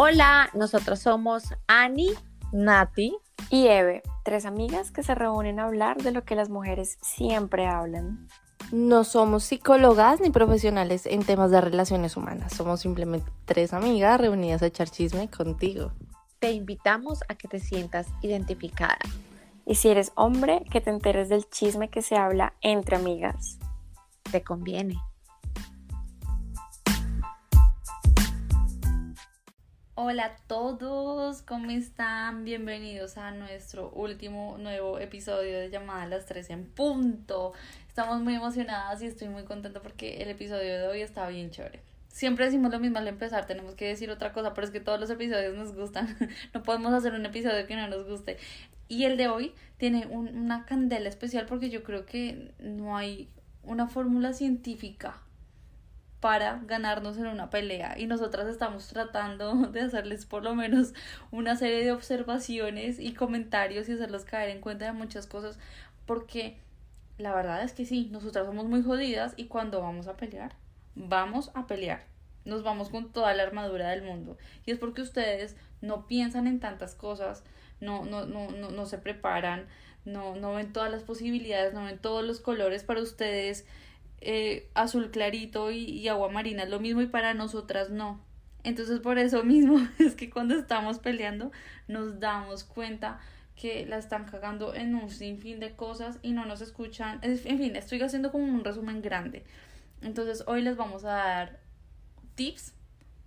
Hola, nosotros somos Ani, Nati y Eve, tres amigas que se reúnen a hablar de lo que las mujeres siempre hablan. No somos psicólogas ni profesionales en temas de relaciones humanas, somos simplemente tres amigas reunidas a echar chisme contigo. Te invitamos a que te sientas identificada. Y si eres hombre, que te enteres del chisme que se habla entre amigas. Te conviene. Hola a todos, ¿cómo están? Bienvenidos a nuestro último nuevo episodio de Llamada a las 3 en punto. Estamos muy emocionadas y estoy muy contenta porque el episodio de hoy está bien chévere. Siempre decimos lo mismo al empezar, tenemos que decir otra cosa, pero es que todos los episodios nos gustan. No podemos hacer un episodio que no nos guste. Y el de hoy tiene una candela especial porque yo creo que no hay una fórmula científica para ganarnos en una pelea y nosotras estamos tratando de hacerles por lo menos una serie de observaciones y comentarios y hacerlos caer en cuenta de muchas cosas porque la verdad es que sí, nosotras somos muy jodidas y cuando vamos a pelear, vamos a pelear. Nos vamos con toda la armadura del mundo. Y es porque ustedes no piensan en tantas cosas, no, no, no, no, no se preparan, no, no ven todas las posibilidades, no ven todos los colores para ustedes eh, azul clarito y, agua marina es lo mismo y para nosotras no. Entonces por eso mismo es que cuando estamos peleando nos damos cuenta que la están cagando en un sinfín de cosas y no nos escuchan. En fin, estoy haciendo como un resumen grande. Entonces hoy les vamos a dar tips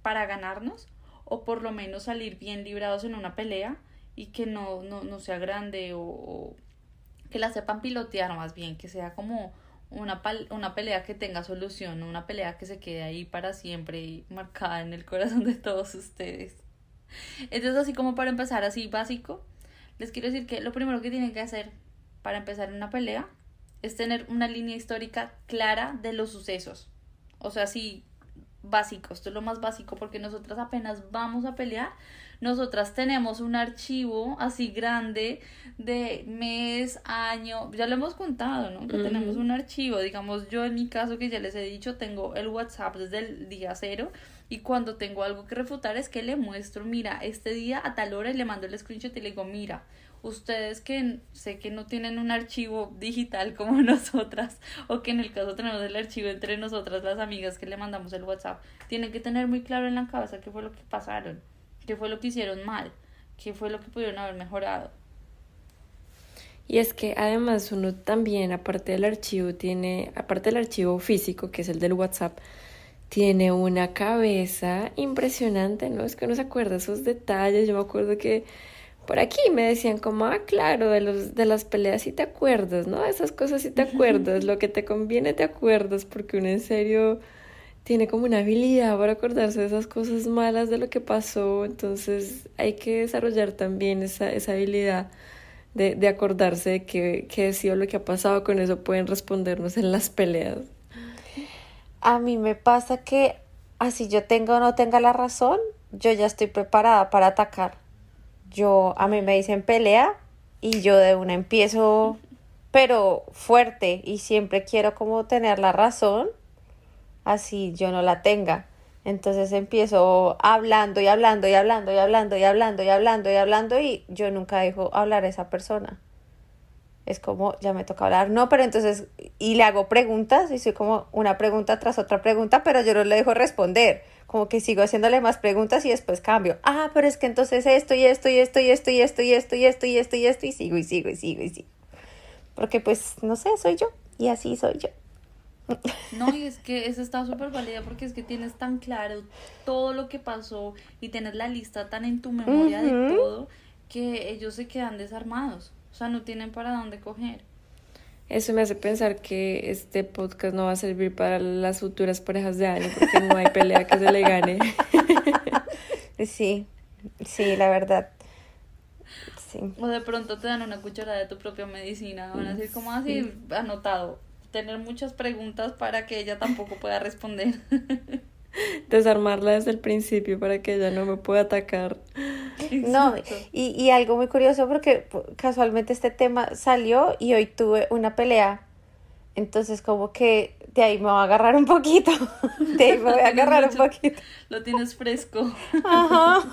para ganarnos o por lo menos salir bien librados en una pelea y que no, no, no sea grande o que la sepan pilotear más bien, que sea como una, una pelea que tenga solución, una pelea que se quede ahí para siempre y marcada en el corazón de todos ustedes. Entonces, así como para empezar así básico, les quiero decir que lo primero que tienen que hacer para empezar una pelea es tener una línea histórica clara de los sucesos. O sea, sí, básico, esto es lo más básico porque nosotras apenas vamos a pelear, nosotras tenemos un archivo así grande de mes, año, ya lo hemos contado, ¿no? Que tenemos un archivo, digamos yo en mi caso que ya les he dicho, tengo el WhatsApp desde el día cero y cuando tengo algo que refutar es que le muestro, mira, este día a tal hora y le mando el screenshot y le digo, mira, ustedes que sé que no tienen un archivo digital como nosotras o que en el caso tenemos el archivo entre nosotras las amigas que le mandamos el WhatsApp, tienen que tener muy claro en la cabeza qué fue lo que pasaron, qué fue lo que hicieron mal, qué fue lo que pudieron haber mejorado. Y es que además uno también, aparte del archivo, tiene, aparte del archivo físico, que es el del WhatsApp, tiene una cabeza impresionante, ¿no? Es que uno se acuerda esos detalles. Yo me acuerdo que por aquí me decían como, ah, claro, de, los, de las peleas sí te acuerdas, ¿no? Esas cosas sí te acuerdas, lo que te conviene te acuerdas, porque uno en serio tiene como una habilidad para acordarse de esas cosas malas de lo que pasó, entonces hay que desarrollar también esa, esa habilidad de, de acordarse de qué, qué sido lo que ha pasado, con eso pueden respondernos en las peleas. A mí me pasa que así yo tenga o no tenga la razón, yo ya estoy preparada para atacar yo, a mí me dicen pelea y yo de una empiezo, pero fuerte y siempre quiero como tener la razón, así yo no la tenga. Entonces empiezo hablando y hablando y hablando y hablando y hablando y hablando y hablando y yo nunca dejo hablar a esa persona. Es como, ya me toca hablar. No, pero entonces, y le hago preguntas y soy como una pregunta tras otra pregunta, pero yo no le dejo responder como que sigo haciéndole más preguntas y después cambio. Ah, pero es que entonces esto y esto y esto y esto y esto y esto y esto y esto y esto y sigo y sigo y sigo y sigo. Porque pues, no sé, soy yo y así soy yo. No, y es que eso está súper válida porque es que tienes tan claro todo lo que pasó y tienes la lista tan en tu memoria de todo que ellos se quedan desarmados. O sea, no tienen para dónde coger. Eso me hace pensar que este podcast no va a servir para las futuras parejas de año porque no hay pelea que se le gane. Sí, sí, la verdad. Sí. O de pronto te dan una cucharada de tu propia medicina. Van a decir, como así? Anotado. Tener muchas preguntas para que ella tampoco pueda responder. Desarmarla desde el principio para que ella no me pueda atacar. No, y, y algo muy curioso porque casualmente este tema salió y hoy tuve una pelea. Entonces como que de ahí me voy a agarrar un poquito. De ahí me voy a agarrar un poquito. Lo tienes fresco. Ajá.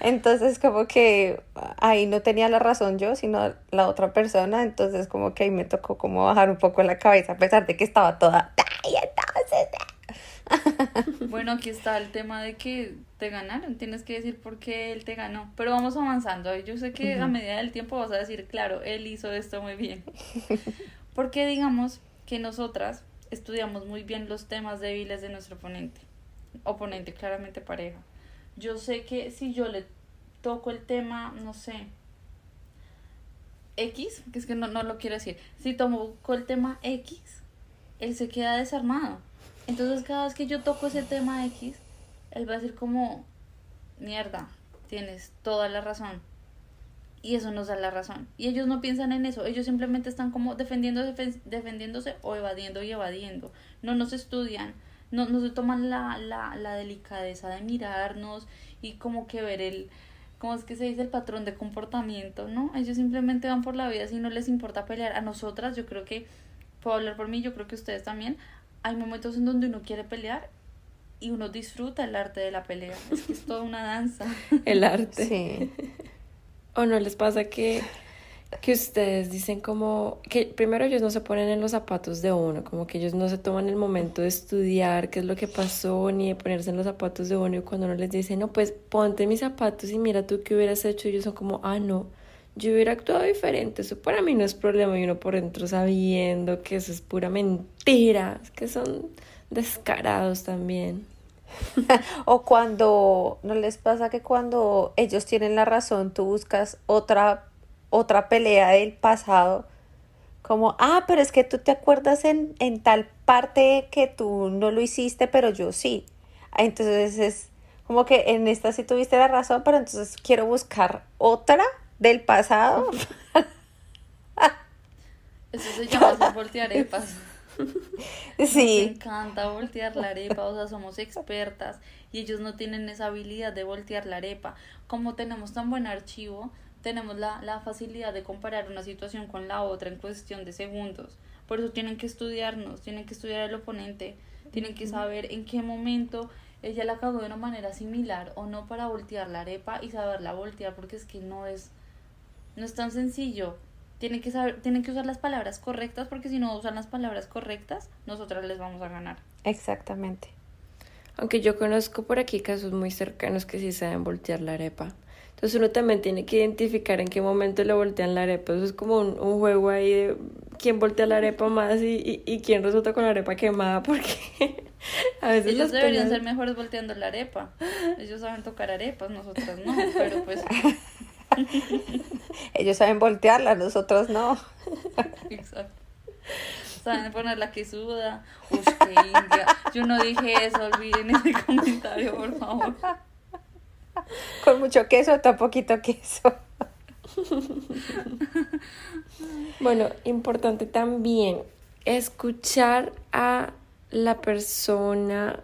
Entonces como que ahí no tenía la razón yo, sino la otra persona, entonces como que ahí me tocó como bajar un poco la cabeza a pesar de que estaba toda... "Ay, entonces, Bueno, aquí está el tema de que te ganaron. Tienes que decir por qué él te ganó. Pero vamos avanzando. Yo sé que a medida del tiempo vas a decir, claro, él hizo esto muy bien. Porque digamos que nosotras estudiamos muy bien los temas débiles de nuestro oponente. Oponente, claramente pareja. Yo sé que si yo le toco el tema, no sé, X, que es que no, no lo quiero decir, si toco el tema X, él se queda desarmado. Entonces cada vez que yo toco ese tema X, él va a decir como, mierda, tienes toda la razón. Y eso nos da la razón. Y ellos no piensan en eso, ellos simplemente están como defendiéndose, defendiéndose o evadiendo y evadiendo. No nos estudian, no, no se toman la, la, la delicadeza de mirarnos y como que ver el, ¿cómo es que se dice? El patrón de comportamiento, ¿no? Ellos simplemente van por la vida si no les importa pelear. A nosotras, yo creo que, puedo hablar por mí, yo creo que ustedes también, hay momentos en donde uno quiere pelear y uno disfruta el arte de la pelea. Es que es toda una danza. El arte. Sí. ¿O no les pasa que, que ustedes dicen como que primero ellos no se ponen en los zapatos de uno, como que ellos no se toman el momento de estudiar qué es lo que pasó, ni de ponerse en los zapatos de uno y cuando uno les dice, no, pues ponte mis zapatos y mira tú qué hubieras hecho, ellos son como, ah, no, yo hubiera actuado diferente, eso para mí no es problema y uno por dentro sabiendo que eso es pura mentira, que son descarados también. O cuando, ¿no les pasa que cuando ellos tienen la razón, tú buscas otra, otra pelea del pasado? Como, ah, pero es que tú te acuerdas en, en tal parte que tú no lo hiciste, pero yo sí. Entonces es como que en esta sí tuviste la razón, pero entonces quiero buscar otra del pasado. Eso se llama hacer voltearepas. Nos Sí, encanta voltear la arepa, o sea, somos expertas y ellos no tienen esa habilidad de voltear la arepa. Como tenemos tan buen archivo, tenemos la, la facilidad de comparar una situación con la otra en cuestión de segundos. Por eso tienen que estudiarnos, tienen que estudiar al oponente, tienen que saber en qué momento ella la cagó de una manera similar o no para voltear la arepa y saberla voltear, porque es que no es, no es tan sencillo. Tienen que saber, tienen que usar las palabras correctas, porque si no usan las palabras correctas, nosotras les vamos a ganar. exactamente. Aunque yo conozco por aquí casos muy cercanos que sí saben voltear la arepa. Entonces uno también tiene que identificar en qué momento le voltean la arepa. Eso es como un, un juego ahí de quién voltea la arepa más y, y, y quién resulta con la arepa quemada porque a veces Ellos las deberían ser mejores volteando la arepa. Ellos saben tocar arepas, nosotras no, pero pues Ellos saben voltearla, nosotros no. exacto. Saben poner la que suda. Uy, qué india. Yo no dije eso, olviden ese comentario, por favor. Con mucho queso, tan poquito queso. Bueno, importante también escuchar a la persona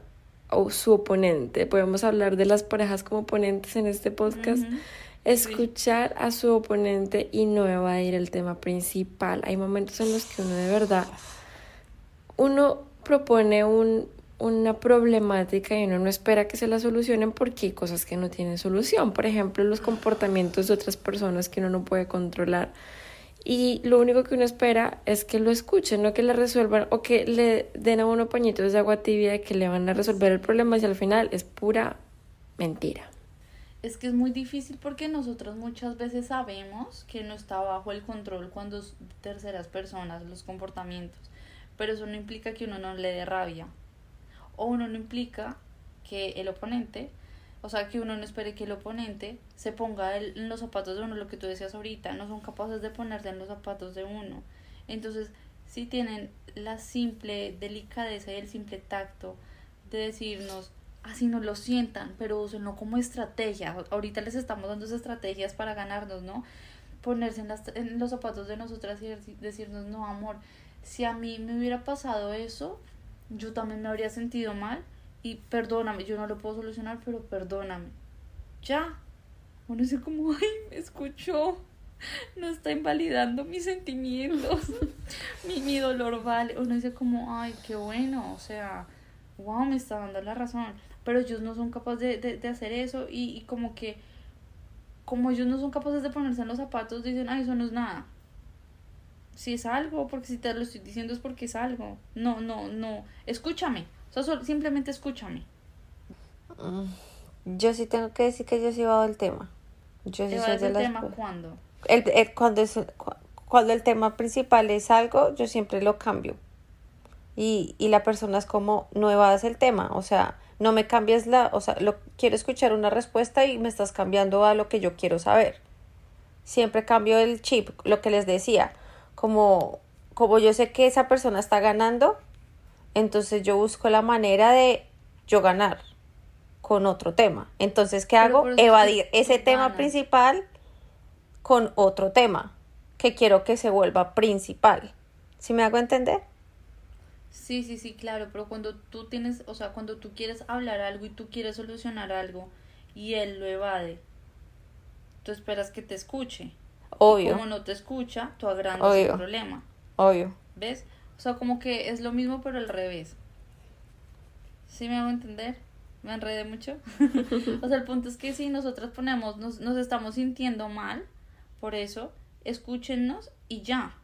o su oponente. Podemos hablar de las parejas como oponentes en este podcast. Escuchar a su oponente y no evadir el tema principal. Hay momentos en los que uno de verdad, uno propone un, una problemática y uno no espera que se la solucionen porque hay cosas que no tienen solución. Por ejemplo, los comportamientos de otras personas que uno no puede controlar. Y lo único que uno espera es que lo escuchen, no que le resuelvan o que le den a uno pañitos de agua tibia que le van a resolver el problema y al final es pura mentira. Es que es muy difícil porque nosotros muchas veces sabemos que no está bajo el control cuando terceras personas los comportamientos, pero eso no implica que uno no le dé rabia o uno no implica que el oponente, o sea, que uno no espere que el oponente se ponga en los zapatos de uno, lo que tú decías ahorita, no son capaces de ponerse en los zapatos de uno. Entonces, si tienen la simple delicadeza y el simple tacto de decirnos, así no lo sientan, pero úsenlo como estrategia. Ahorita les estamos dando estrategias para ganarnos, ¿no? Ponerse en, las, en los zapatos de nosotras y deci- decirnos, no, amor, si a mí me hubiera pasado eso, yo también me habría sentido mal y perdóname, yo no lo puedo solucionar, pero perdóname. Ya. Uno dice como, ay, me escuchó. no está invalidando mis sentimientos, mi, mi dolor vale. Uno dice como, ay, qué bueno, o sea, wow, me está dando la razón. Pero ellos no son capaces de, de, de hacer eso y, y como que, como ellos no son capaces de ponerse en los zapatos, dicen, ay, eso no es nada. Si es algo, porque si te lo estoy diciendo es porque es algo. No, no, no. Escúchame. O sea, simplemente escúchame. Yo sí tengo que decir que yo sí va del tema. Yo sí soy a de el las tema cuando. el, el- cuando, es, cu- cuando el tema principal es algo, yo siempre lo cambio. Y, y la persona es como, no evades el tema, o sea, no me cambies la, o sea, lo, quiero escuchar una respuesta y me estás cambiando a lo que yo quiero saber. Siempre cambio el chip, lo que les decía, como, como yo sé que esa persona está ganando, entonces yo busco la manera de yo ganar con otro tema. Entonces, ¿qué hago? Evadir ese tema principal con otro tema que quiero que se vuelva principal. ¿Sí me hago entender? Sí, sí, sí, claro, pero cuando tú tienes, o sea, cuando tú quieres hablar algo y tú quieres solucionar algo y él lo evade, tú esperas que te escuche. Obvio, Como no te escucha, tú agrandas Obvio. el problema. obvio. ¿Ves? O sea, como que es lo mismo pero al revés. ¿Sí me hago entender? ¿Me enredé mucho? o sea, el punto es que si nosotras ponemos, nos, nos estamos sintiendo mal, por eso, escúchennos y ya.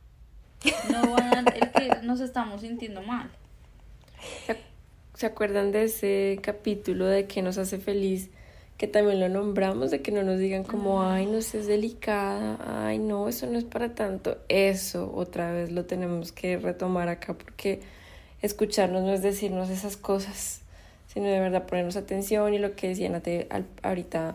No van el que nos estamos sintiendo mal. ¿Se, se acuerdan de ese capítulo de que nos hace feliz? Que también lo nombramos, de que no nos digan como, ay, no es delicada, ay, no, eso no es para tanto. Eso otra vez lo tenemos que retomar acá porque escucharnos no es decirnos esas cosas, sino de verdad ponernos atención y lo que decían ate- al- ahorita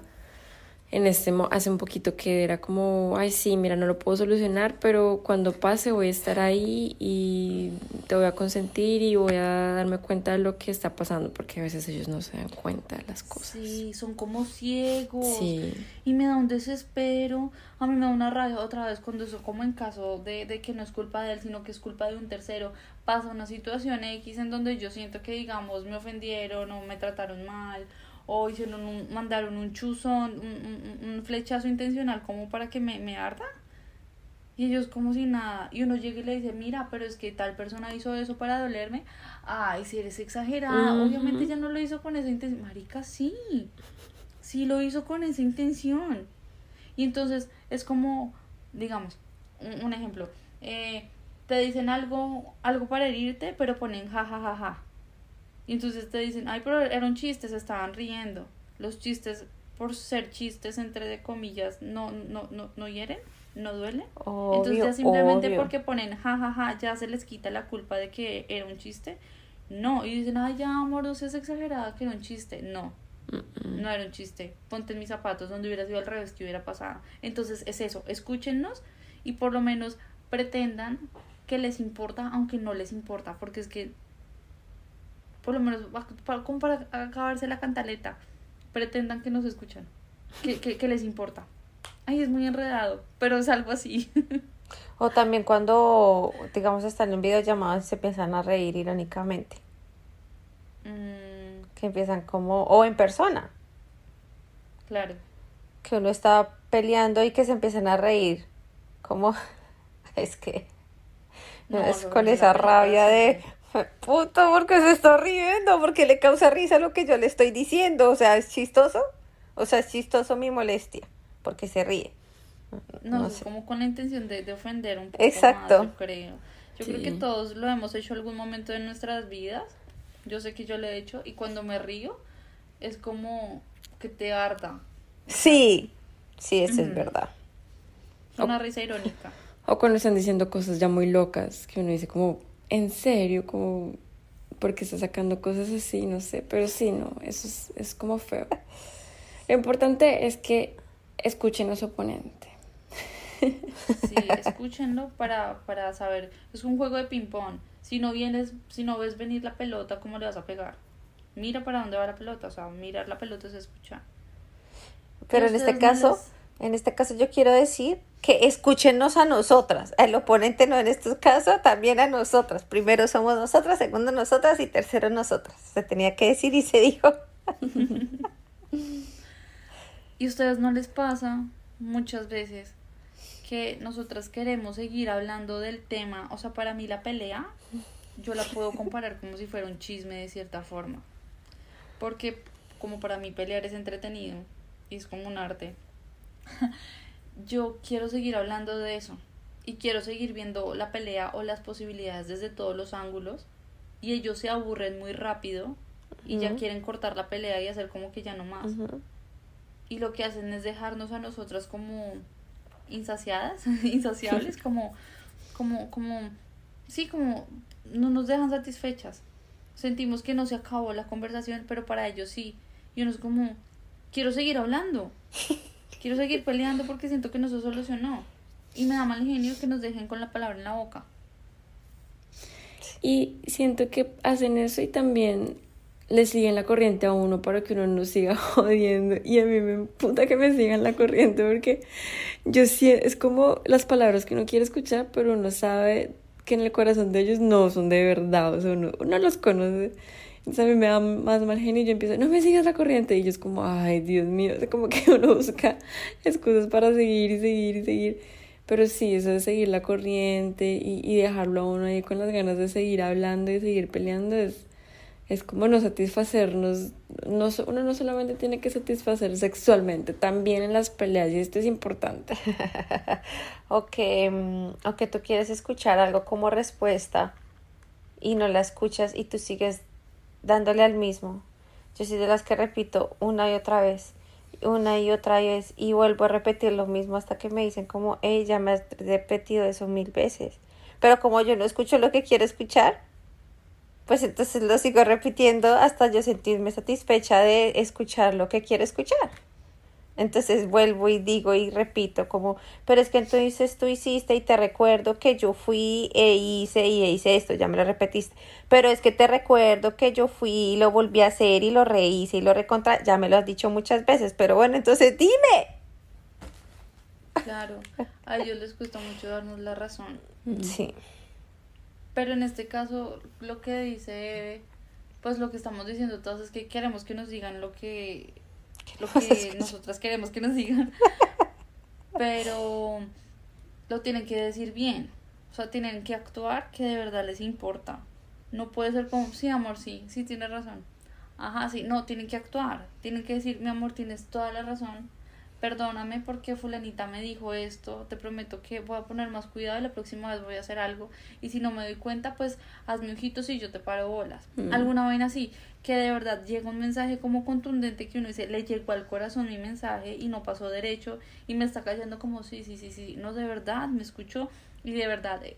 en este mo- hace un poquito que era como, ay sí, mira, no lo puedo solucionar, pero cuando pase voy a estar ahí y te voy a consentir y voy a darme cuenta de lo que está pasando, porque a veces ellos no se dan cuenta de las cosas. Sí, son como ciegos. Sí. Y me da un desespero. A mí me da una rabia otra vez cuando eso, como en caso de, de que no es culpa de él, sino que es culpa de un tercero, pasa una situación X en donde yo siento que, digamos, me ofendieron o me trataron mal o hicieron un, mandaron un chuzón, un, un, un flechazo intencional como para que me, me arda. Y ellos como si nada. Y uno llega y le dice, mira, pero es que tal persona hizo eso para dolerme. Ay, si eres exagerada. Obviamente ya no lo hizo con esa intención. Marica, sí. Sí lo hizo con esa intención. Y entonces es como, digamos, un, un ejemplo. eh, te dicen algo, algo para herirte, pero ponen ja, ja, ja, ja. Y entonces te dicen, ay, pero era un chiste, se estaban riendo. Los chistes, por ser chistes, entre de comillas, no, no, no, no hieren, no duelen. Entonces ya simplemente obvio. porque ponen jajaja ya se les quita la culpa de que era un chiste. No, y dicen, ay ya amor, no seas exagerada que era un chiste. No, no era un chiste. Ponte en mis zapatos donde hubiera sido al revés que hubiera pasado. Entonces es eso, escúchennos y por lo menos pretendan que les importa aunque no les importa, porque es que por lo menos para, como para acabarse la cantaleta, pretendan que nos escuchan, que, que, que les importa. Ay, es muy enredado, pero es algo así. O también cuando, digamos, están en videollamadas y se empiezan a reír irónicamente. Mm, Que empiezan como, o en persona, claro. que uno está peleando y que se empiezan a reír. Como, es que, No, es con esa rabia de. Puto, porque se está riendo, porque le causa risa lo que yo le estoy diciendo. O sea, es chistoso. O sea, es chistoso mi molestia, porque se ríe. No, No es sé. como con la intención de, de ofender un poco Exacto. más, yo creo. Yo creo que todos lo hemos hecho algún momento de nuestras vidas. Yo sé que yo lo he hecho y cuando me río es como que te arda. Sí, sí, eso es verdad. Una risa irónica. O cuando están diciendo cosas ya muy locas, que uno dice como, ¿en serio? Como, ¿por qué está sacando cosas así? No sé, pero sí, no, eso es, es como feo. Lo importante es que escuchen a su oponente. Sí, escúchenlo para, para saber. Es un juego de ping-pong. Si no vienes, si no ves venir la pelota, ¿cómo le vas a pegar? Mira para dónde va la pelota. O sea, mirar la pelota es escuchar. Pero ¿Y en este caso, les- en este caso yo quiero decir que escúchenos a nosotras. El oponente no en este caso, también a nosotras. Primero somos nosotras, segundo nosotras y tercero nosotras. Se tenía que decir y se dijo. ¿Y ustedes no les pasa muchas veces que nosotras queremos seguir hablando del tema, o sea, para mí la pelea, yo la puedo comparar como si fuera un chisme de cierta forma. Porque como para mí pelear es entretenido y es como un arte, yo quiero seguir hablando de eso y quiero seguir viendo la pelea o las posibilidades desde todos los ángulos y ellos se aburren muy rápido y ya quieren cortar la pelea y hacer como que ya no más. Y lo que hacen es dejarnos a nosotras como insaciadas, insaciables, como, como, como, sí, como no nos dejan satisfechas. Sentimos que no se acabó la conversación, pero para ellos sí. Y uno es como, quiero seguir hablando, quiero seguir peleando porque siento que no se solucionó. Y me da mal genio que nos dejen con la palabra en la boca. Y siento que hacen eso y también le siguen la corriente a uno para que uno no siga jodiendo. Y a mí me puta que me sigan la corriente porque yo sí, es como las palabras que uno quiere escuchar, pero uno sabe que en el corazón de ellos no son de verdad, o sea, uno, uno los conoce. Entonces a mí me da más mal genio y yo empiezo, no me sigas la corriente. Y ellos como, ay, Dios mío, es como que uno busca excusas para seguir y seguir y seguir. Pero sí, eso de seguir la corriente y, y dejarlo a uno ahí con las ganas de seguir hablando y seguir peleando es, es como no satisfacernos. No, uno no solamente tiene que satisfacer sexualmente, también en las peleas, y esto es importante. o, que, o que tú quieres escuchar algo como respuesta y no la escuchas y tú sigues dándole al mismo. Yo soy de las que repito una y otra vez una y otra vez y vuelvo a repetir lo mismo hasta que me dicen como, ella me ha repetido eso mil veces. Pero como yo no escucho lo que quiero escuchar, pues entonces lo sigo repitiendo hasta yo sentirme satisfecha de escuchar lo que quiero escuchar. Entonces vuelvo y digo y repito como, pero es que entonces tú hiciste y te recuerdo que yo fui e hice y e hice esto, ya me lo repetiste. Pero es que te recuerdo que yo fui y lo volví a hacer y lo rehice y lo recontra, ya me lo has dicho muchas veces, pero bueno, entonces dime. Claro, a ellos les cuesta mucho darnos la razón. Sí. Pero en este caso, lo que dice, pues lo que estamos diciendo todos es que queremos que nos digan lo que lo que nosotras queremos que nos digan. Pero lo tienen que decir bien. O sea, tienen que actuar que de verdad les importa. No puede ser como, sí, amor, sí, sí, tienes razón. Ajá, sí, no, tienen que actuar. Tienen que decir, mi amor, tienes toda la razón perdóname porque fulanita me dijo esto, te prometo que voy a poner más cuidado y la próxima vez voy a hacer algo y si no me doy cuenta pues hazme ojitos y yo te paro bolas. Mm. Alguna vaina así, que de verdad llega un mensaje como contundente que uno dice, le llegó al corazón mi mensaje y no pasó derecho y me está cayendo como sí, sí, sí, sí, no de verdad, me escuchó y de verdad eh,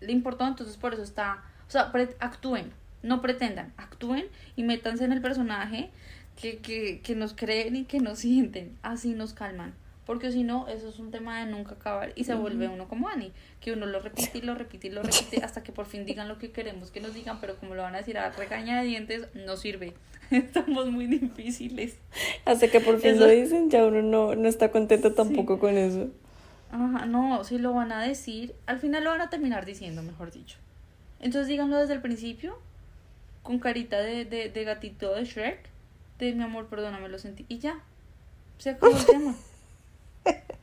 le importó, entonces por eso está, o sea, actúen, no pretendan, actúen y métanse en el personaje que, que, que nos creen y que nos sienten, así nos calman. Porque si no, eso es un tema de nunca acabar y se vuelve uno como Ani, que uno lo repite y lo repite y lo repite hasta que por fin digan lo que queremos que nos digan, pero como lo van a decir a regaña de dientes, no sirve. Estamos muy difíciles. Hasta que por fin lo dicen, ya uno no, no está contento tampoco con eso. Ajá, no, si lo van a decir, al final lo van a terminar diciendo, mejor dicho. Entonces díganlo desde el principio, con carita de, de, de gatito de Shrek de mi amor, perdóname, lo sentí. Y ya, se acabó el tema.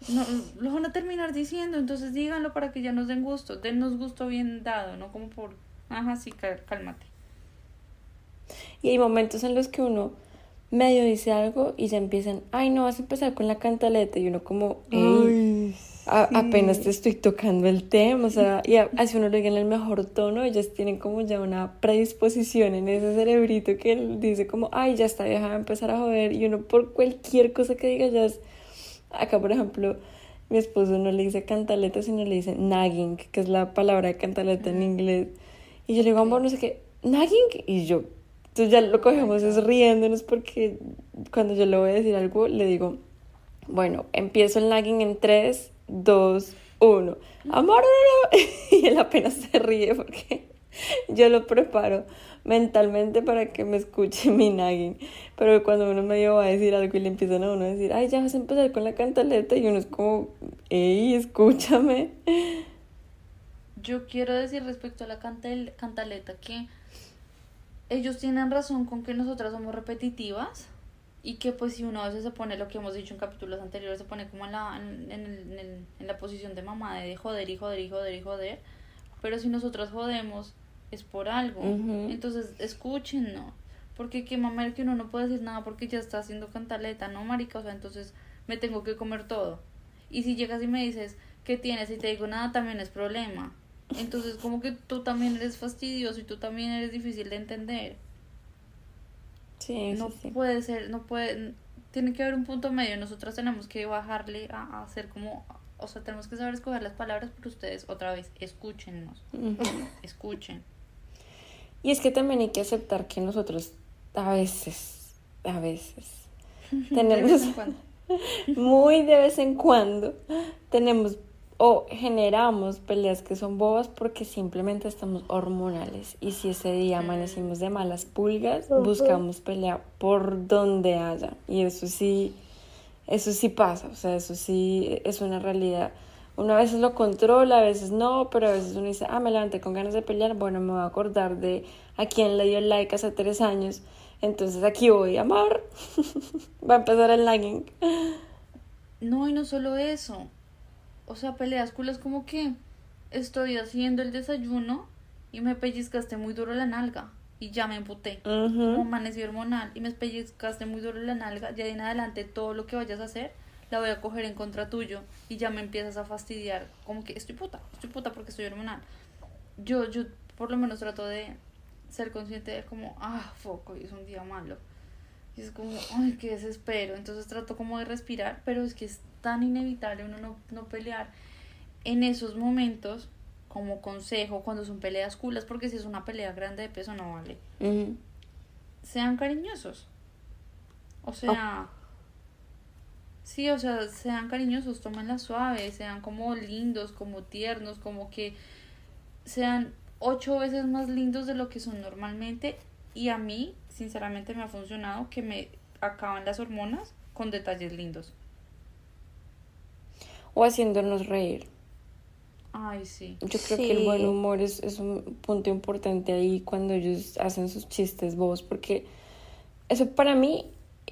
No, lo van a terminar diciendo, entonces díganlo para que ya nos den gusto, dennos gusto bien dado, no como por, ajá, sí, cálmate. Y hay momentos en los que uno medio dice algo y ya empiezan, ay, no, vas a empezar con la cantaleta y uno como, Ey, apenas te estoy tocando el tema, o sea, y así uno lo diga en el mejor tono, ellos tienen como ya una predisposición en ese cerebrito que dice como, ay, ya está, deja de empezar a joder, y uno por cualquier cosa que diga ya es, acá por ejemplo, mi esposo no le dice cantaleta, sino le dice nagging, que es la palabra de cantaleta en inglés, y yo le digo, amor, no sé qué, nagging, y yo, entonces ya lo cogemos es riéndonos porque cuando yo le voy a decir algo, le digo, bueno, empiezo el nagging en tres, dos, uno. Amor, y él apenas se ríe porque yo lo preparo mentalmente para que me escuche mi nagging. Pero cuando uno medio va a decir algo y le empiezan a uno a decir, ay, ya vas a empezar con la cantaleta, y uno es como, ey, escúchame. Yo quiero decir respecto a la cantaleta que ellos tienen razón con que nosotras somos repetitivas y que pues si uno a veces se pone lo que hemos dicho en capítulos anteriores, se pone como en la, en, en el- en la posición de mamá de joder y joder y joder y joder, pero si nosotros jodemos es por algo, Ujú. entonces escúchennos, porque qué mamá que uno no puede decir nada porque ya está haciendo cantaleta, no marica, o sea, entonces me tengo que comer todo, y si llegas y me dices, ¿qué tienes? Y te digo nada, también es problema, entonces como que tú también eres fastidioso y tú también eres difícil de entender Sí, no sí, sí. puede ser, no puede, tiene que haber un punto medio, nosotras tenemos que bajarle a, a hacer como, o sea, tenemos que saber escoger las palabras, pero ustedes otra vez, escúchennos, escuchen. Y es que también hay que aceptar que nosotros a veces, a veces, De tenemos, vez en cuando. muy de vez en cuando, tenemos o generamos peleas que son bobas porque simplemente estamos hormonales. Y si ese día amanecimos de malas pulgas, buscamos pelea por donde haya. Y eso sí, eso sí pasa, o sea, eso sí es una realidad. Uno a veces lo controla, a veces no, pero a veces uno dice, ah, me levanté con ganas de pelear, bueno, me voy a acordar de a quién le dio el like hace tres años, entonces aquí voy a amar. Va a empezar el lagging. No, y no solo eso, o sea, peleas culas como que estoy haciendo el desayuno y me pellizcaste muy duro la nalga y ya me emputé. como Ujú. amanecí hormonal y me pellizcaste muy duro la nalga, ya de en adelante todo lo que vayas a hacer la voy a coger en contra tuyo y ya me empiezas a fastidiar, como que estoy puta, estoy puta porque estoy hormonal. Yo, yo por lo menos trato de ser consciente de como, ah, foco, es un día malo. Y es como, ay, qué desespero. Entonces trato como de respirar, pero es que es tan inevitable uno no, no pelear en esos momentos como consejo cuando son peleas culas, porque si es una pelea grande de peso no vale sean cariñosos. O sea, sí, o sea, sean cariñosos, tómenla suave, sean como lindos, como tiernos, como que sean ocho veces más lindos de lo que son normalmente. Y a mí, sinceramente, me ha funcionado que me acaban las hormonas con detalles lindos. O haciéndonos reír. Ay, sí. Yo creo que el buen humor es, es un punto importante ahí cuando ellos hacen sus chistes bobos, porque eso para mí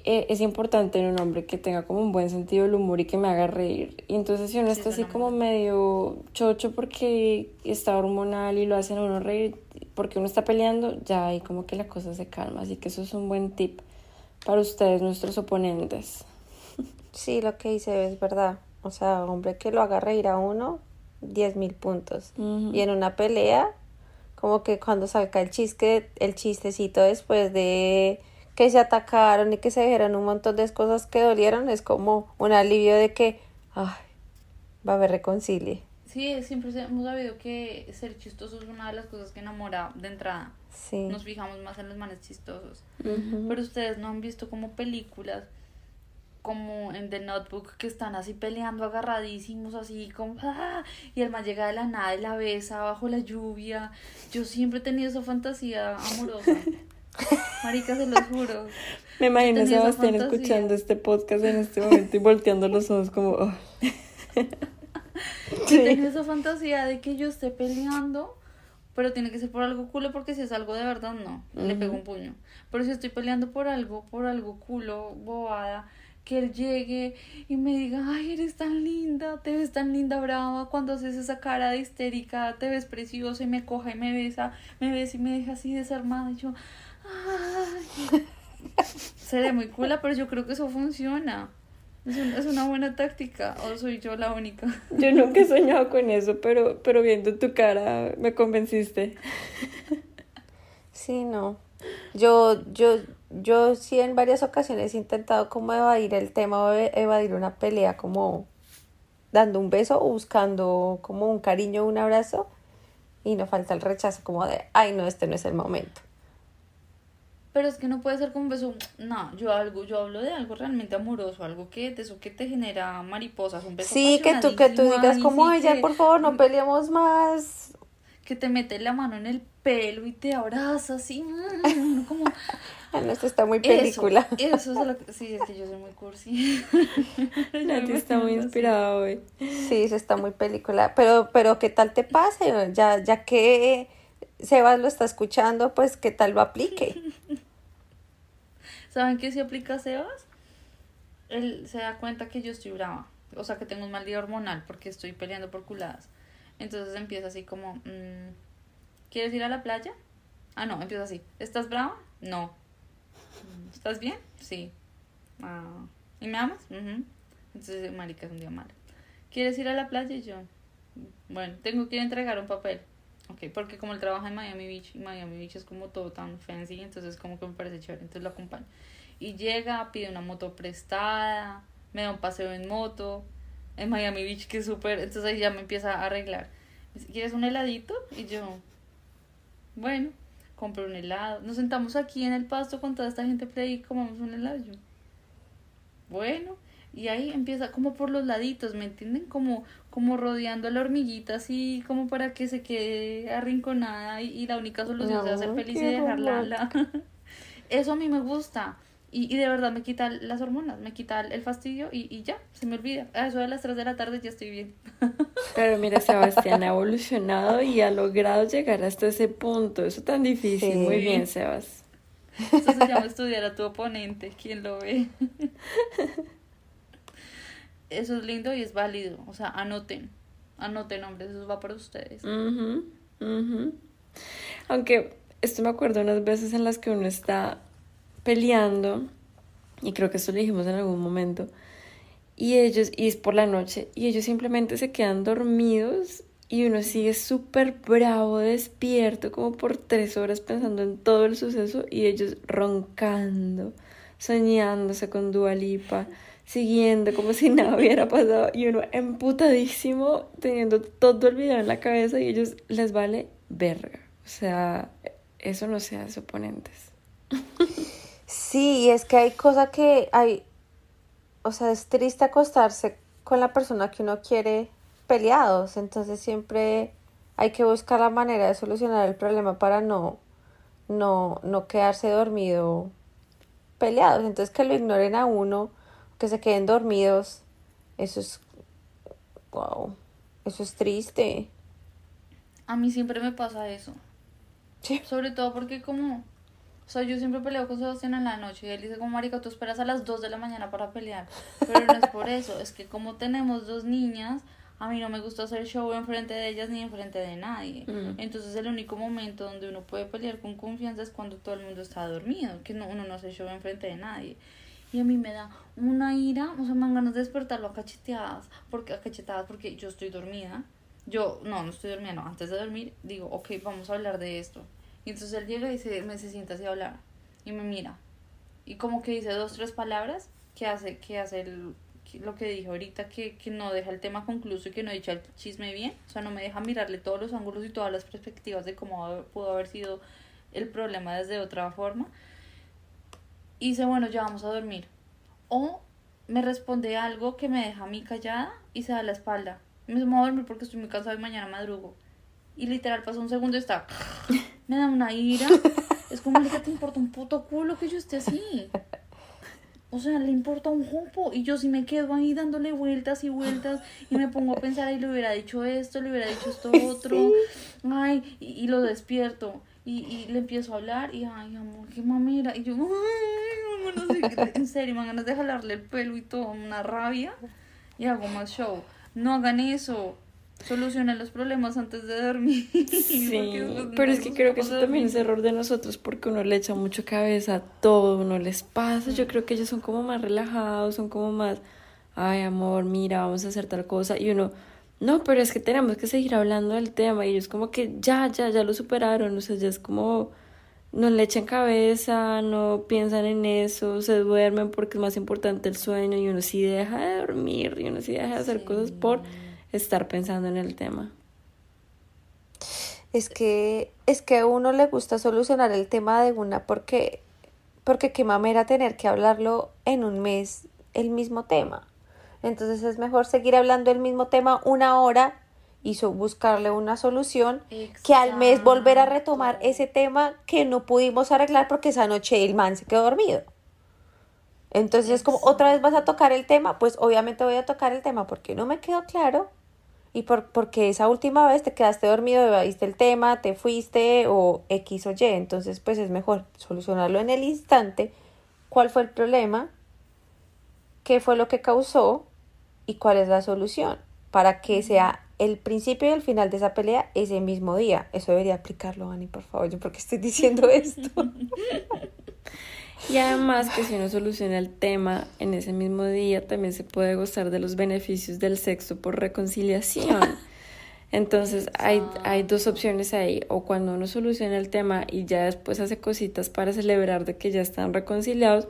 eh, es importante en un hombre que tenga como un buen sentido del humor y que me haga reír. Y entonces si uno Sí, está así como medio chocho porque está hormonal y lo hacen a uno reír porque uno está peleando, ya ahí como que la cosa se calma. Así que eso es un buen tip para ustedes, nuestros oponentes. Sí, lo que dice es verdad. O sea, hombre que lo haga reír a uno, diez mil puntos. Y en una pelea, como que cuando saca el chiste, el chistecito después de que se atacaron y que se dijeron un montón de cosas que dolieron, es como un alivio de que, ay, va a haber reconcilie. Sí, siempre hemos sabido que ser chistoso es una de las cosas que enamora de entrada. Sí. Nos fijamos más en los manes chistosos. Ujú. Pero ustedes no han visto como películas como en The Notebook que están así peleando agarradísimos, así como ¡ah! y el man llega de la nada y la besa bajo la lluvia. Yo siempre he tenido esa fantasía amorosa. Marica, se los juro. Me imagino a Sebastián escuchando este podcast en este momento y volteando los ojos como... "Oh". Yo tengo esa fantasía de que yo esté peleando, pero tiene que ser por algo culo, porque si es algo de verdad, no, le pego un puño. Pero si estoy peleando por algo, por algo culo, bobada, que él llegue y me diga, ay, eres tan linda, te ves tan linda, brava, cuando haces esa cara de histérica, te ves preciosa y me coja y me besa, me besa y me deja así desarmada y yo, ay. Seré muy cula, pero yo creo que eso funciona. Es, un- es una buena táctica, o soy yo la única. Yo nunca he soñado con eso, pero, pero viendo tu cara me convenciste. Sí, no. Yo, yo, yo sí en varias ocasiones he intentado como evadir el tema o e- evadir una pelea como dando un beso o buscando como un cariño, un abrazo y no falta el rechazo como de, ay no, este no es el momento. Pero es que no puede ser como un beso. No, yo algo, yo hablo de algo realmente amoroso, algo que de eso que te genera mariposas, un beso Sí, que tú, que tú digas como, sí, ay ya por favor no peleemos más. que te mete la mano en el pelo y te abraza así, como Ah, no, esto está muy eso, película. Eso, es lo que sí, es que yo soy muy cursi. Nati está muy inspirada hoy. Sí, eso está muy película. Pero, pero ¿qué tal te pase? Ya, ya que Sebas lo está escuchando, pues ¿qué tal lo aplique? ¿Saben qué se aplica Sebas? Él se da cuenta que yo estoy brava. O sea, que tengo un mal día hormonal porque estoy peleando por culadas. Entonces empieza así como, mm, ¿quieres ir a la playa? Ah, no, empieza así. ¿Estás brava? No. ¿Estás bien? Sí. Ah, ¿Y me amas? Ujú. Entonces, marica, es un día malo. ¿Quieres ir a la playa? Y yo, bueno, tengo que a entregar un papel. Ok, porque como él trabaja en Miami Beach, y Miami Beach es como todo tan fancy, entonces como que me parece chévere, entonces lo acompaño. Y llega, pide una moto prestada, me da un paseo en moto, en Miami Beach, que es súper, entonces ahí ya me empieza a arreglar. ¿Quieres un heladito? Y yo, bueno, compro un helado. Nos sentamos aquí en el pasto con toda esta gente play y comamos un helado. Yo, bueno, y ahí empieza como por los laditos, ¿me entienden? Como, como rodeando a la hormiguita así, como para que se quede arrinconada y, y la única solución es hacer Ay, feliz y dejarla. la- Eso a mí me gusta. Y, y de verdad me quita las hormonas, me quita el, el fastidio y, y ya, se me olvida. A eso de las 3 de la tarde ya estoy bien. Pero mira, Sebastián ha evolucionado y ha logrado llegar hasta ese punto. Eso tan difícil. Sí. Muy bien, Sebas. Eso se llama estudiar a tu oponente, ¿quién lo ve? Eso es lindo y es válido. O sea, anoten. Anoten, hombres, eso va para ustedes. Aunque esto me acuerdo unas veces en las que uno está peleando, y creo que esto lo dijimos en algún momento, y ellos, y es por la noche, y ellos simplemente se quedan dormidos y uno sigue súper bravo, despierto, como por tres horas pensando en todo el suceso, y ellos roncando, soñándose con Dua Lipa, siguiendo como si nada hubiera pasado, y uno emputadísimo, teniendo todo el video en la cabeza, y ellos les vale verga. O sea, eso no se hace oponentes. Sí, y es que hay cosas que hay, o sea, es triste acostarse con la persona que uno quiere peleados, entonces siempre hay que buscar la manera de solucionar el problema para no, no, no quedarse dormido peleados, entonces que lo ignoren a uno, que se queden dormidos, eso es, wow, eso es triste. A mí siempre me pasa eso. Sí. Sobre todo porque como... O sea, yo siempre peleo con Sebastián en la noche y él dice como, marica, tú esperas a las 2 de la mañana para pelear. Pero no es por eso, es que como tenemos dos niñas, a mí no me gusta hacer show enfrente de ellas ni enfrente de nadie. Mm. Entonces el único momento donde uno puede pelear con confianza es cuando todo el mundo está dormido, que no, uno no hace show enfrente de nadie. Y a mí me da una ira, o sea, me dan ganas de despertarlo a cacheteadas, porque, a porque yo estoy dormida. Yo, no, no estoy dormida, no, antes de dormir digo, ok, vamos a hablar de esto. Y entonces él llega y se, me se sienta así a hablar y me mira. Y como que dice dos, tres palabras que hace, que hace el, lo que dije ahorita, que, que no deja el tema concluso y que no echa el chisme bien. O sea, no me deja mirarle todos los ángulos y todas las perspectivas de cómo pudo haber sido el problema desde otra forma. Y dice, bueno, ya vamos a dormir. O me responde algo que me deja a mí callada y se da la espalda. Me voy a dormir porque estoy muy cansada y mañana madrugo. Y literal pasó un segundo y está. Me da una ira. Es como que te importa un puto culo que yo esté así. O sea, le importa un jopo. Y yo sí me quedo ahí dándole vueltas y vueltas. Y me pongo a pensar, ay, le hubiera dicho esto, le hubiera dicho esto otro. Ay, y, y lo despierto. Y, y le empiezo a hablar. Y ay, amor, qué mamera. Y yo, ay, no, no sé, en serio, me ganas de jalarle el pelo y todo, una rabia. Y hago más show. No hagan eso. Solucionen los problemas antes de dormir. Sí, pero es que creo que eso también es error de nosotros porque uno le echa mucho cabeza a todo, uno les pasa. Yo creo que ellos son como más relajados, son como más, ay amor, mira, vamos a hacer tal cosa. Y uno, no, pero es que tenemos que seguir hablando del tema. Y ellos como que ya, ya, ya lo superaron. O sea, ya es como, no le echan cabeza, no piensan en eso, se duermen porque es más importante el sueño. Y uno sí deja de dormir y uno sí deja de hacer cosas por estar pensando en el tema. Es que, es que a uno le gusta solucionar el tema de una porque, porque qué mamera tener que hablarlo en un mes el mismo tema. Entonces es mejor seguir hablando el mismo tema una hora y so- buscarle una solución que al mes volver a retomar ese tema que no pudimos arreglar porque esa noche el man se quedó dormido. Entonces es como otra vez vas a tocar el tema, pues obviamente voy a tocar el tema porque no me quedó claro y por, porque esa última vez te quedaste dormido, evadiste el tema, te fuiste o X o Y. Entonces, pues es mejor solucionarlo en el instante. Cuál fue el problema, qué fue lo que causó y cuál es la solución para que sea el principio y el final de esa pelea ese mismo día. Eso debería aplicarlo, Ani, por favor. Yo porque estoy diciendo esto. y además que si uno soluciona el tema en ese mismo día, también se puede gozar de los beneficios del sexo por reconciliación. Entonces hay, hay dos opciones ahí, o cuando uno soluciona el tema y ya después hace cositas para celebrar de que ya están reconciliados,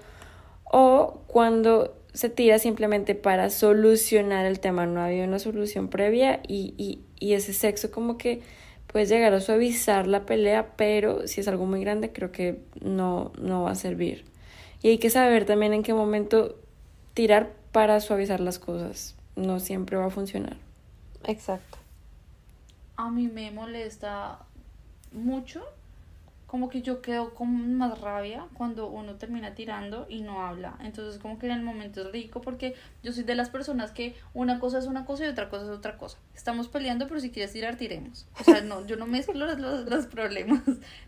o cuando se tira simplemente para solucionar el tema, no había una solución previa y, y, y ese sexo como que puede llegar a suavizar la pelea, pero si es algo muy grande creo que no, no va a servir. Y hay que saber también en qué momento tirar para suavizar las cosas, no siempre va a funcionar. Exacto. A mí me molesta mucho como que yo quedo con más rabia cuando uno termina tirando y no habla. Entonces como que en el momento es rico porque yo soy de las personas que una cosa es una cosa y otra cosa es otra cosa. Estamos peleando, pero si quieres tirar, tiremos. O sea, no, yo no mezclo los, los, problemas.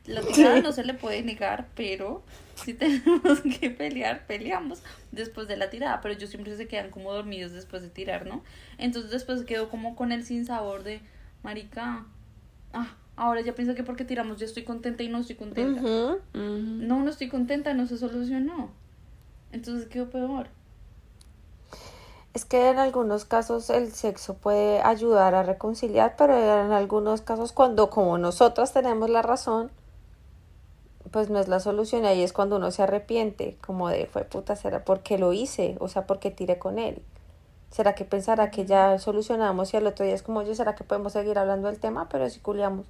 La tirada no se le puede negar, pero si tenemos que pelear, peleamos después de la tirada. Pero yo siempre se quedan como dormidos después de tirar, ¿no? Entonces después quedo como con el sinsabor de, marica, ah, ahora ya pienso que porque tiramos ya estoy contenta y no estoy contenta. No, no estoy contenta, no se solucionó. Entonces quedó peor. Es que en algunos casos el sexo puede ayudar a reconciliar, pero en algunos casos cuando como nosotras tenemos la razón, pues no es la solución. Ahí es cuando uno se arrepiente, como de fue puta, será porque lo hice, o sea, porque tiré con él. ¿Será que pensará que ya solucionamos y al otro día es como yo? ¿Será que podemos seguir hablando del tema? Pero si culiamos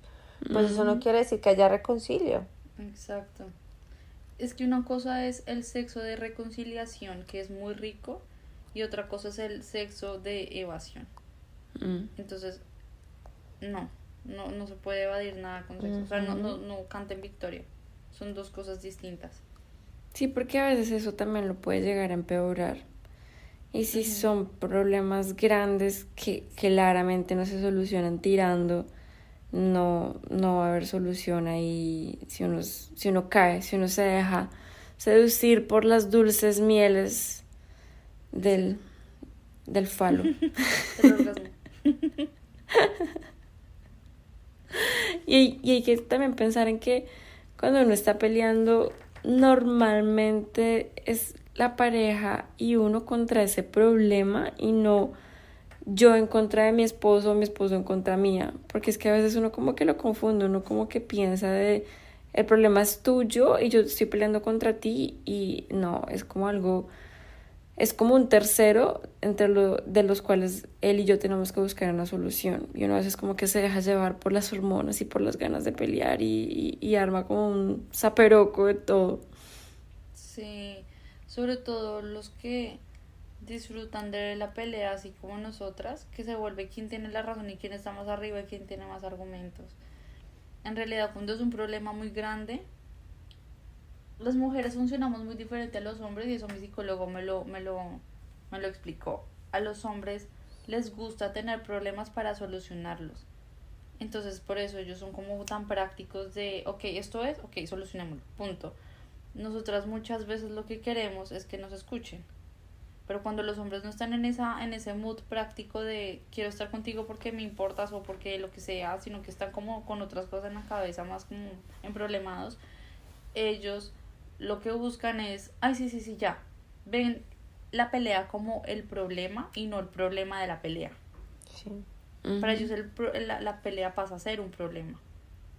pues eso no quiere decir que haya reconcilio. Exacto. Es que una cosa es el sexo de reconciliación, que es muy rico, y otra cosa es el sexo de evasión. Mm. Entonces, no, no, no se puede evadir nada con sexo. O sea, no, no, no canten victoria. Son dos cosas distintas. Sí, porque a veces eso también lo puede llegar a empeorar. Y si son problemas grandes que claramente no se solucionan tirando, no, no va a haber solución ahí. Si uno, si uno cae, si uno se deja seducir por las dulces mieles del, del falo. y, y hay que también pensar en que cuando uno está peleando, normalmente es la pareja y uno contra ese problema y no yo en contra de mi esposo o mi esposo en contra mía, porque es que a veces uno como que lo confunde, uno como que piensa de el problema es tuyo y yo estoy peleando contra ti y no, es como algo, es como un tercero entre lo, de los cuales él y yo tenemos que buscar una solución. Y uno a veces como que se deja llevar por las hormonas y por las ganas de pelear y, y, arma como un zaperoco de todo. Sí, sobre todo los que disfrutan de la pelea así como nosotras, que se vuelve quién tiene la razón y quién está más arriba y quién tiene más argumentos. En realidad, cuando es un problema muy grande, las mujeres funcionamos muy diferente a los hombres y eso mi psicólogo me lo, me lo, me lo explicó. A los hombres les gusta tener problemas para solucionarlos. Entonces, por eso ellos son como tan prácticos de, ok, esto es, ok, solucionémoslo, punto. Nosotras muchas veces lo que queremos es que nos escuchen. Pero cuando los hombres no están en esa en ese mood práctico de quiero estar contigo porque me importas o porque lo que sea sino que están como con otras cosas en la cabeza más como en problemados ellos lo que buscan es ay sí sí sí ya ven la pelea como el problema y no el problema de la pelea. Sí. para ellos el, la, la pelea pasa a ser un problema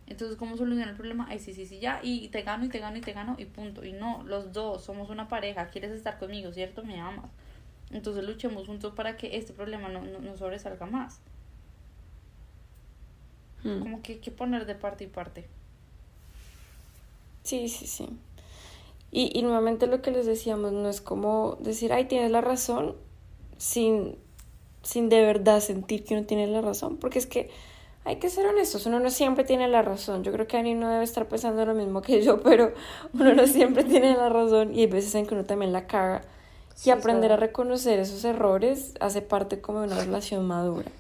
entonces, ¿cómo solucionar el problema? Ay, sí, sí, sí, ya, y te gano, y te gano, y te gano, y punto. Y no, los dos somos una pareja, quieres estar conmigo, ¿cierto? Me amas. Entonces luchemos juntos para que este problema no, no, sobresalga más. Hmm. Como que hay que poner de parte y parte. Sí, sí, sí. Y, y nuevamente lo que les decíamos, no es como decir, ay, tienes la razón, sin, sin de verdad sentir que uno tiene la razón, porque es que hay que ser honestos, uno no siempre tiene la razón. Yo creo que Ani no debe estar pensando lo mismo que yo, pero uno no siempre tiene la razón y hay veces en que uno también la caga. y aprender a reconocer esos errores hace parte como de una relación madura.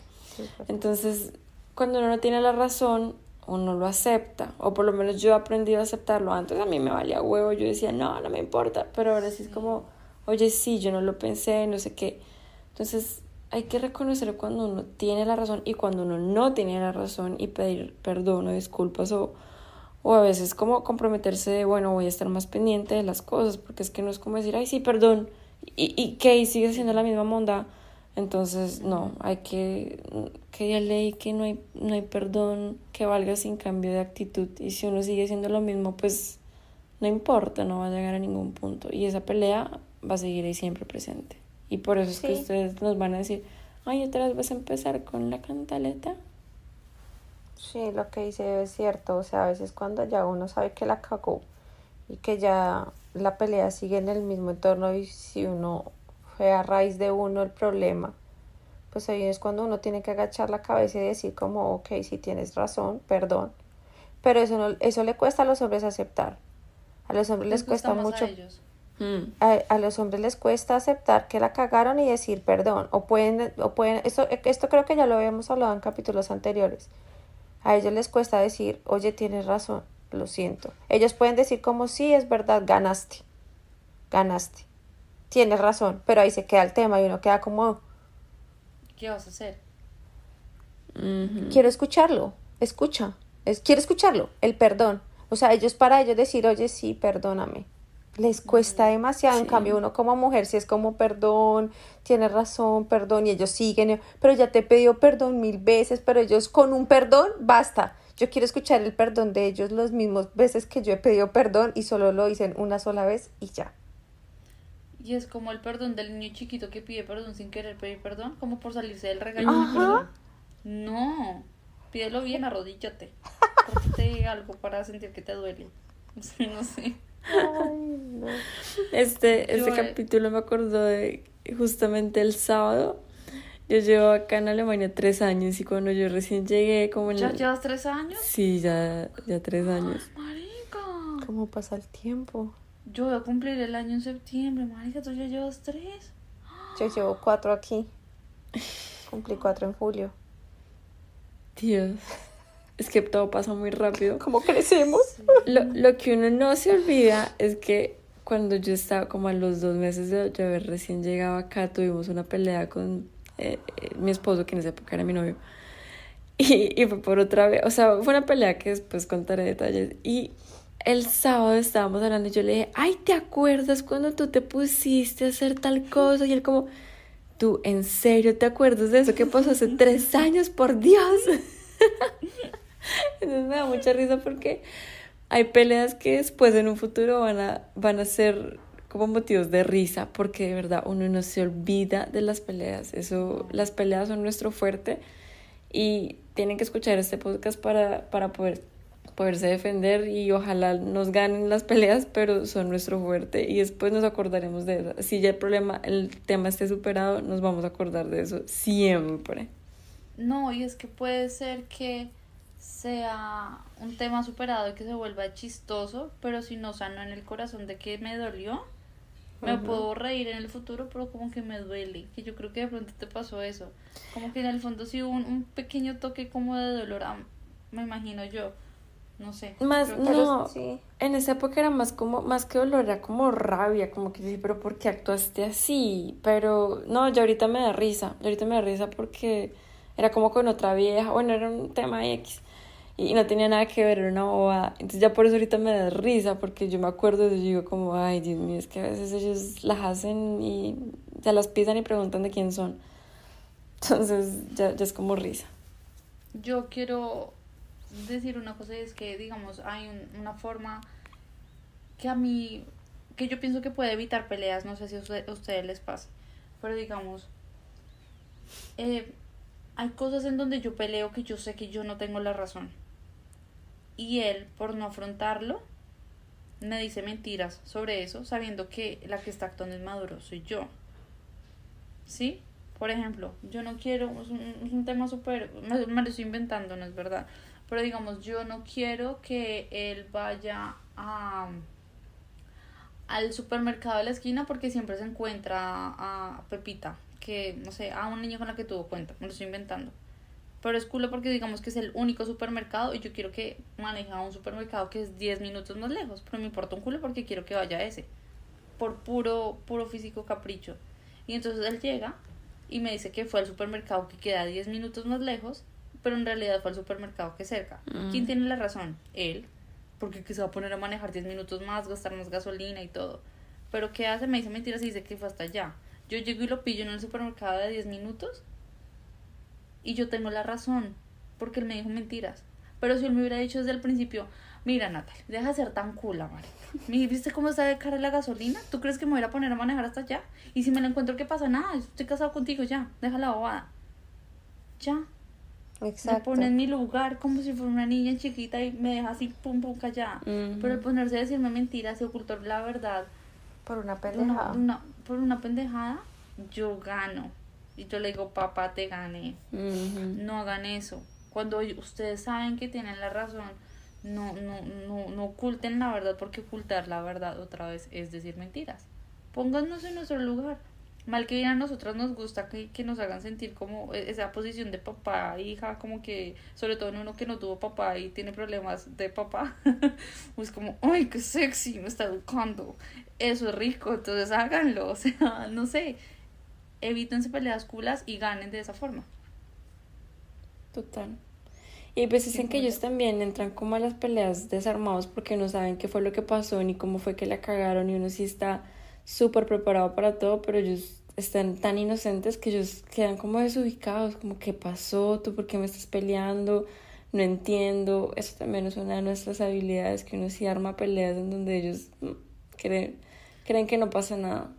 Entonces, cuando uno no tiene la razón uno lo acepta, o por lo menos yo he aprendido a aceptarlo. Antes a mí me valía huevo, yo decía, no, no me importa, pero ahora sí es como, oye, sí, yo no lo pensé, no sé qué. Entonces hay que reconocer cuando uno tiene la razón y cuando uno no tiene la razón y pedir perdón o disculpas o, o a veces como comprometerse de, bueno, voy a estar más pendiente de las cosas, porque es que no es como decir, ay, sí, perdón, y, y que sigue siendo la misma monda. Entonces, no, hay que, que ya leí que no hay, no hay perdón que valga sin cambio de actitud. Y si uno sigue siendo lo mismo, pues no importa, no va a llegar a ningún punto. Y esa pelea va a seguir ahí siempre presente. Y por eso es que ustedes nos van a decir, ay, otra vez vas a empezar con la cantaleta. Sí, lo que dice es cierto. O sea, a veces cuando ya uno sabe que la cagó y que ya la pelea sigue en el mismo entorno y si uno fue a raíz de uno el problema, pues ahí es cuando uno tiene que agachar la cabeza y decir como, ok, si tienes razón, perdón. Pero eso, no, eso le cuesta a los hombres aceptar. A los hombres les cuesta a mucho ellos. A, a los hombres les cuesta aceptar que la cagaron y decir perdón. O pueden, o pueden, esto, esto creo que ya lo habíamos hablado en capítulos anteriores. A ellos les cuesta decir, oye, tienes razón, lo siento. Ellos pueden decir como, sí, es verdad, ganaste, ganaste, tienes razón, pero ahí se queda el tema y uno queda como, ¿Qué vas a hacer? Quiero escucharlo, escucha, es, quiero escucharlo, el perdón. O sea, ellos para ellos decir, oye, sí, perdóname. Les cuesta demasiado, en cambio uno como mujer si es como perdón, tienes razón, perdón, y ellos siguen, pero ya te he pedido perdón mil veces, pero ellos con un perdón, basta. Yo quiero escuchar el perdón de ellos los mismos veces que yo he pedido perdón y solo lo dicen una sola vez y ya. Y es como el perdón del niño chiquito que pide perdón sin querer pedir perdón, como por salirse del regaño. Ajá. No, pídelo bien, arrodíllate. Córtate algo para sentir que te duele. No sé, no. Este, este Yo, capítulo me acordó de justamente el sábado. Yo llevo acá en Alemania tres años y cuando yo recién llegué, como en ¿Ya llevas tres años? Sí, ya, ya tres años. Marica. ¿Cómo pasa el tiempo? Yo voy a cumplir el año en septiembre, marica, tú ya llevas tres. Yo llevo cuatro aquí. Cumplí cuatro en julio. Dios, es que todo pasa muy rápido. ¿Cómo crecemos? Lo, lo que uno no se olvida es que cuando yo estaba como a los dos meses de yo haber recién llegado acá, tuvimos una pelea con eh, eh, mi esposo, que en esa época era mi novio. Y, y fue por otra vez, o sea, fue una pelea que después contaré detalles. Y el sábado estábamos hablando y yo le dije, ay, ¿te acuerdas cuando tú te pusiste a hacer tal cosa? Y él como, ¿tú en serio te acuerdas de eso que pasó hace tres años? Por Dios. Entonces me da mucha risa porque hay peleas que después en un futuro van a, van a ser como motivos de risa, porque de verdad uno no se olvida de las peleas. Eso, las peleas son nuestro fuerte y tienen que escuchar este podcast para, para poder poderse defender y ojalá nos ganen las peleas, pero son nuestro fuerte y después nos acordaremos de eso. Si ya el problema, el tema esté superado, nos vamos a acordar de eso siempre. No, y es que puede ser que sea un tema superado y que se vuelva chistoso, pero si no sano en el corazón de que me dolió, me puedo reír en el futuro, pero como que me duele, que yo creo que de pronto te pasó eso, como que en el fondo sí hubo un, un pequeño toque como de dolor, ah, me imagino yo, no sé. Más, no, sí. en esa época era más como, más que dolor, era como rabia, como que sí, pero ¿por qué actuaste así? Pero no, ya ahorita me da risa, ya ahorita me da risa porque era como con otra vieja, bueno, era un tema X y no tenía nada que ver, era una bobada. Entonces ya por eso ahorita me da risa porque yo me acuerdo digo como, ay, Dios mío, es que a veces ellos las hacen y se las pisan y preguntan de quién son. Entonces ya, ya es como risa. Yo quiero decir una cosa es que, digamos, hay un- una forma que a mí, que yo pienso que puede evitar peleas, no sé si a usted- ustedes les pasa, pero digamos, eh, hay cosas en donde yo peleo que yo sé que yo no tengo la razón. Y él, por no afrontarlo, me dice mentiras sobre eso, sabiendo que la que está actuando es maduro, soy yo. ¿Sí? Por ejemplo, yo no quiero, es un, un tema súper, me, me lo estoy inventando, no es verdad, pero digamos, yo no quiero que él vaya a, al supermercado de la esquina porque siempre se encuentra a Pepita, que no sé, a un niño con la que tuvo cuenta, me lo estoy inventando. Pero es culo porque digamos que es el único supermercado y yo quiero que maneje a un supermercado que es 10 minutos más lejos. Pero me importa un culo porque quiero que vaya a ese. Por puro, puro físico capricho. Y entonces él llega y me dice que fue al supermercado que queda 10 minutos más lejos, pero en realidad fue al supermercado que cerca. ¿Quién tiene la razón? Él. Porque que se va a poner a manejar 10 minutos más, gastar más gasolina y todo. Pero ¿qué hace? Me dice mentiras y dice que fue hasta allá. Yo llego y lo pillo en el supermercado de 10 minutos y yo tengo la razón, porque él me dijo mentiras. Pero si él me hubiera dicho desde el principio, mira Natalia, deja de ser tan cool, marica. ¿Viste cómo está de cara la gasolina? ¿Tú crees que me voy a poner a manejar hasta allá? Y si me la encuentro, ¿qué pasa? Nada, estoy casado contigo, ya, deja la bobada. Ya. Exacto. Me pone en mi lugar como si fuera una niña chiquita y me deja así pum pum callada. Pero el ponerse a decirme mentiras y ocultar la verdad Por una de una- pendejada. una- por una pendejada, yo gano. Y yo le digo, papá, te gané. No hagan eso. Cuando ustedes saben que tienen la razón, no, no, no, no oculten la verdad, porque ocultar la verdad otra vez es decir mentiras. Pónganos en nuestro lugar. Mal que bien a nosotras nos gusta que, que nos hagan sentir como e- esa posición de papá, hija, como que, sobre todo en uno que no tuvo papá y tiene problemas de papá, pues como, ay, qué sexy, me está educando, eso es rico, entonces háganlo, o sea, no sé, evítense peleas culas y ganen de esa forma. Total. Y hay veces en que ellos también entran como a las peleas desarmados porque no saben qué fue lo que pasó ni cómo fue que la cagaron y uno sí está súper preparado para todo, pero ellos están tan inocentes que ellos quedan como desubicados, como qué pasó, tú por qué me estás peleando, no entiendo. Eso también es una de nuestras habilidades, que uno sí arma peleas en donde ellos mm, creen, creen que no pasa nada.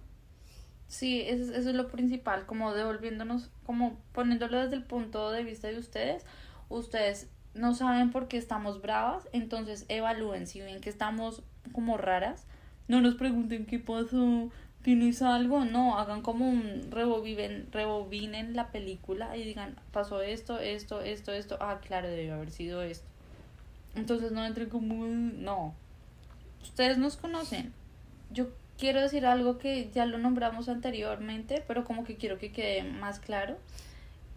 Sí, eso, eso es lo principal, como devolviéndonos, como poniéndolo desde el punto de vista de ustedes. Ustedes no saben por qué estamos bravas, entonces evalúen si ven que estamos como raras. No nos pregunten qué pasó, tienes algo, no, hagan como un reboviven, la película y digan, pasó esto, esto, esto, esto, ah, claro, debió haber sido esto. Entonces no entren como, no, ustedes nos conocen. Yo quiero decir algo que ya lo nombramos anteriormente, pero como que quiero que quede más claro.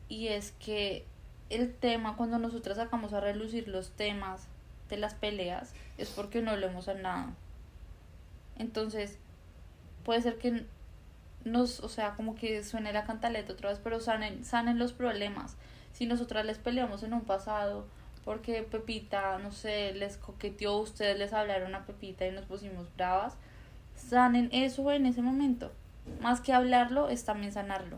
Y es que el tema, cuando nosotras sacamos a relucir los temas de las peleas, es porque no lo hemos sanado. Entonces, puede ser que nos, o sea, como que suene la cantaleta otra vez, pero sanen, sanen los problemas. Si nosotras les peleamos en un pasado, porque Pepita, no sé, les coqueteó, ustedes les hablaron a Pepita y nos pusimos bravas, sanen eso en ese momento. Más que hablarlo, es también sanarlo.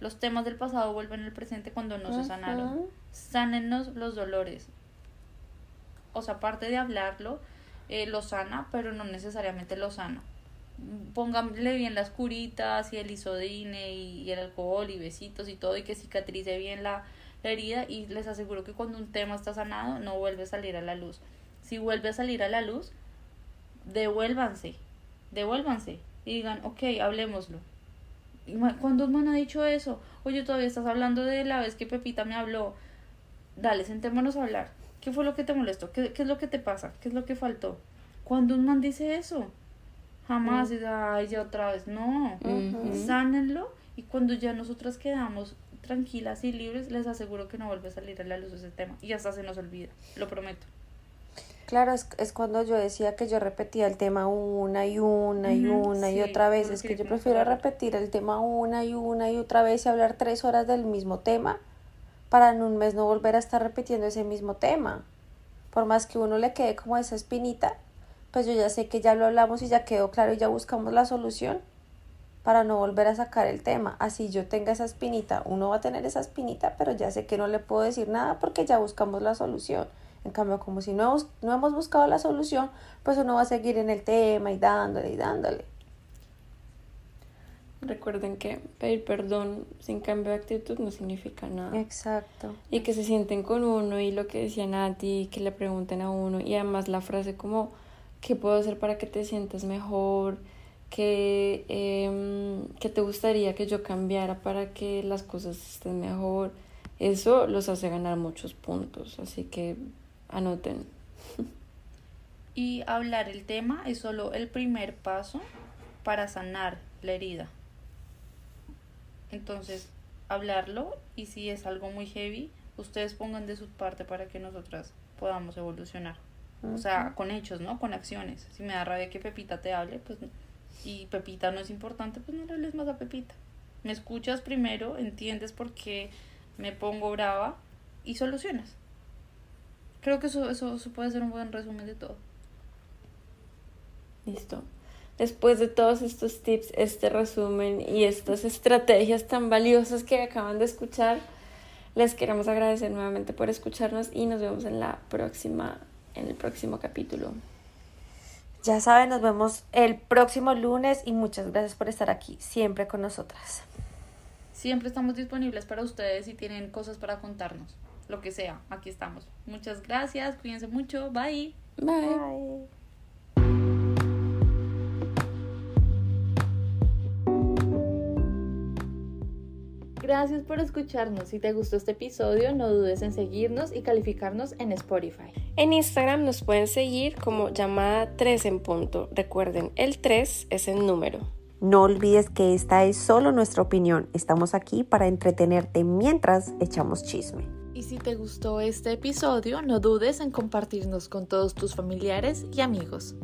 Los temas del pasado vuelven al presente cuando no se sanaron. Ujú. Sánenos los dolores. O sea, aparte de hablarlo, eh, lo sana, pero no necesariamente lo sana. Pónganle bien las curitas y el isodine y, y el alcohol y besitos y todo y que cicatrice bien la, la herida y les aseguro que cuando un tema está sanado no vuelve a salir a la luz. Si vuelve a salir a la luz, devuélvanse, devuélvanse y digan, ok, hablemoslo. ¿Cuándo un man ha dicho eso? Oye, todavía estás hablando de la vez que Pepita me habló. Dale, sentémonos a hablar. ¿Qué fue lo que te molestó? ¿Qué, qué es lo que te pasa? ¿Qué es lo que faltó? Cuando un man dice eso, jamás dice, ay, ya otra vez. No, sánenlo y cuando ya nosotras quedamos tranquilas y libres, les aseguro que no vuelve a salir a la luz ese tema y hasta se nos olvida, lo prometo. Claro, es, es cuando yo decía que yo repetía el tema una y una y una y otra vez. Es que yo prefiero repetir el tema una y una y otra vez y hablar tres horas del mismo tema para en un mes no volver a estar repitiendo ese mismo tema. Por más que uno le quede como esa espinita, pues yo ya sé que ya lo hablamos y ya quedó claro y ya buscamos la solución para no volver a sacar el tema. Así yo tenga esa espinita, uno va a tener esa espinita, pero ya sé que no le puedo decir nada porque ya buscamos la solución. En cambio, como si no hemos, no hemos buscado la solución, pues uno va a seguir en el tema y dándole y dándole. Recuerden que pedir perdón sin cambio de actitud no significa nada. Exacto. Y que se sienten con uno y lo que decía Nati, que le pregunten a uno y además la frase como, ¿qué puedo hacer para que te sientas mejor? ¿Qué, em, ¿Qué te gustaría que yo cambiara para que las cosas estén mejor? Eso los hace ganar muchos puntos, así que anoten. Y hablar el tema es solo el primer paso para sanar la herida. Entonces, hablarlo y si es algo muy heavy, ustedes pongan de su parte para que nosotras podamos evolucionar. O sea, con hechos, ¿no? Con acciones. Si me da rabia que Pepita te hable, pues y Pepita no es importante, pues no le hables más a Pepita. Me escuchas primero, entiendes por qué me pongo brava y solucionas. Creo que eso, eso, eso puede ser un buen resumen de todo. Listo. Después de todos estos tips, este resumen y estas estrategias tan valiosas que acaban de escuchar, les queremos agradecer nuevamente por escucharnos y nos vemos en la próxima en el próximo capítulo. Ya saben, nos vemos el próximo lunes y muchas gracias por estar aquí siempre con nosotras. Siempre estamos disponibles para ustedes si tienen cosas para contarnos. Lo que sea, aquí estamos. Muchas gracias, cuídense mucho, bye. Bye. Gracias por escucharnos. Si te gustó este episodio, no dudes en seguirnos y calificarnos en Spotify. En Instagram nos pueden seguir como llamada 3 en punto. Recuerden, el 3 es el número. No olvides que esta es solo nuestra opinión. Estamos aquí para entretenerte mientras echamos chisme. Y si te gustó este episodio, no dudes en compartirnos con todos tus familiares y amigos.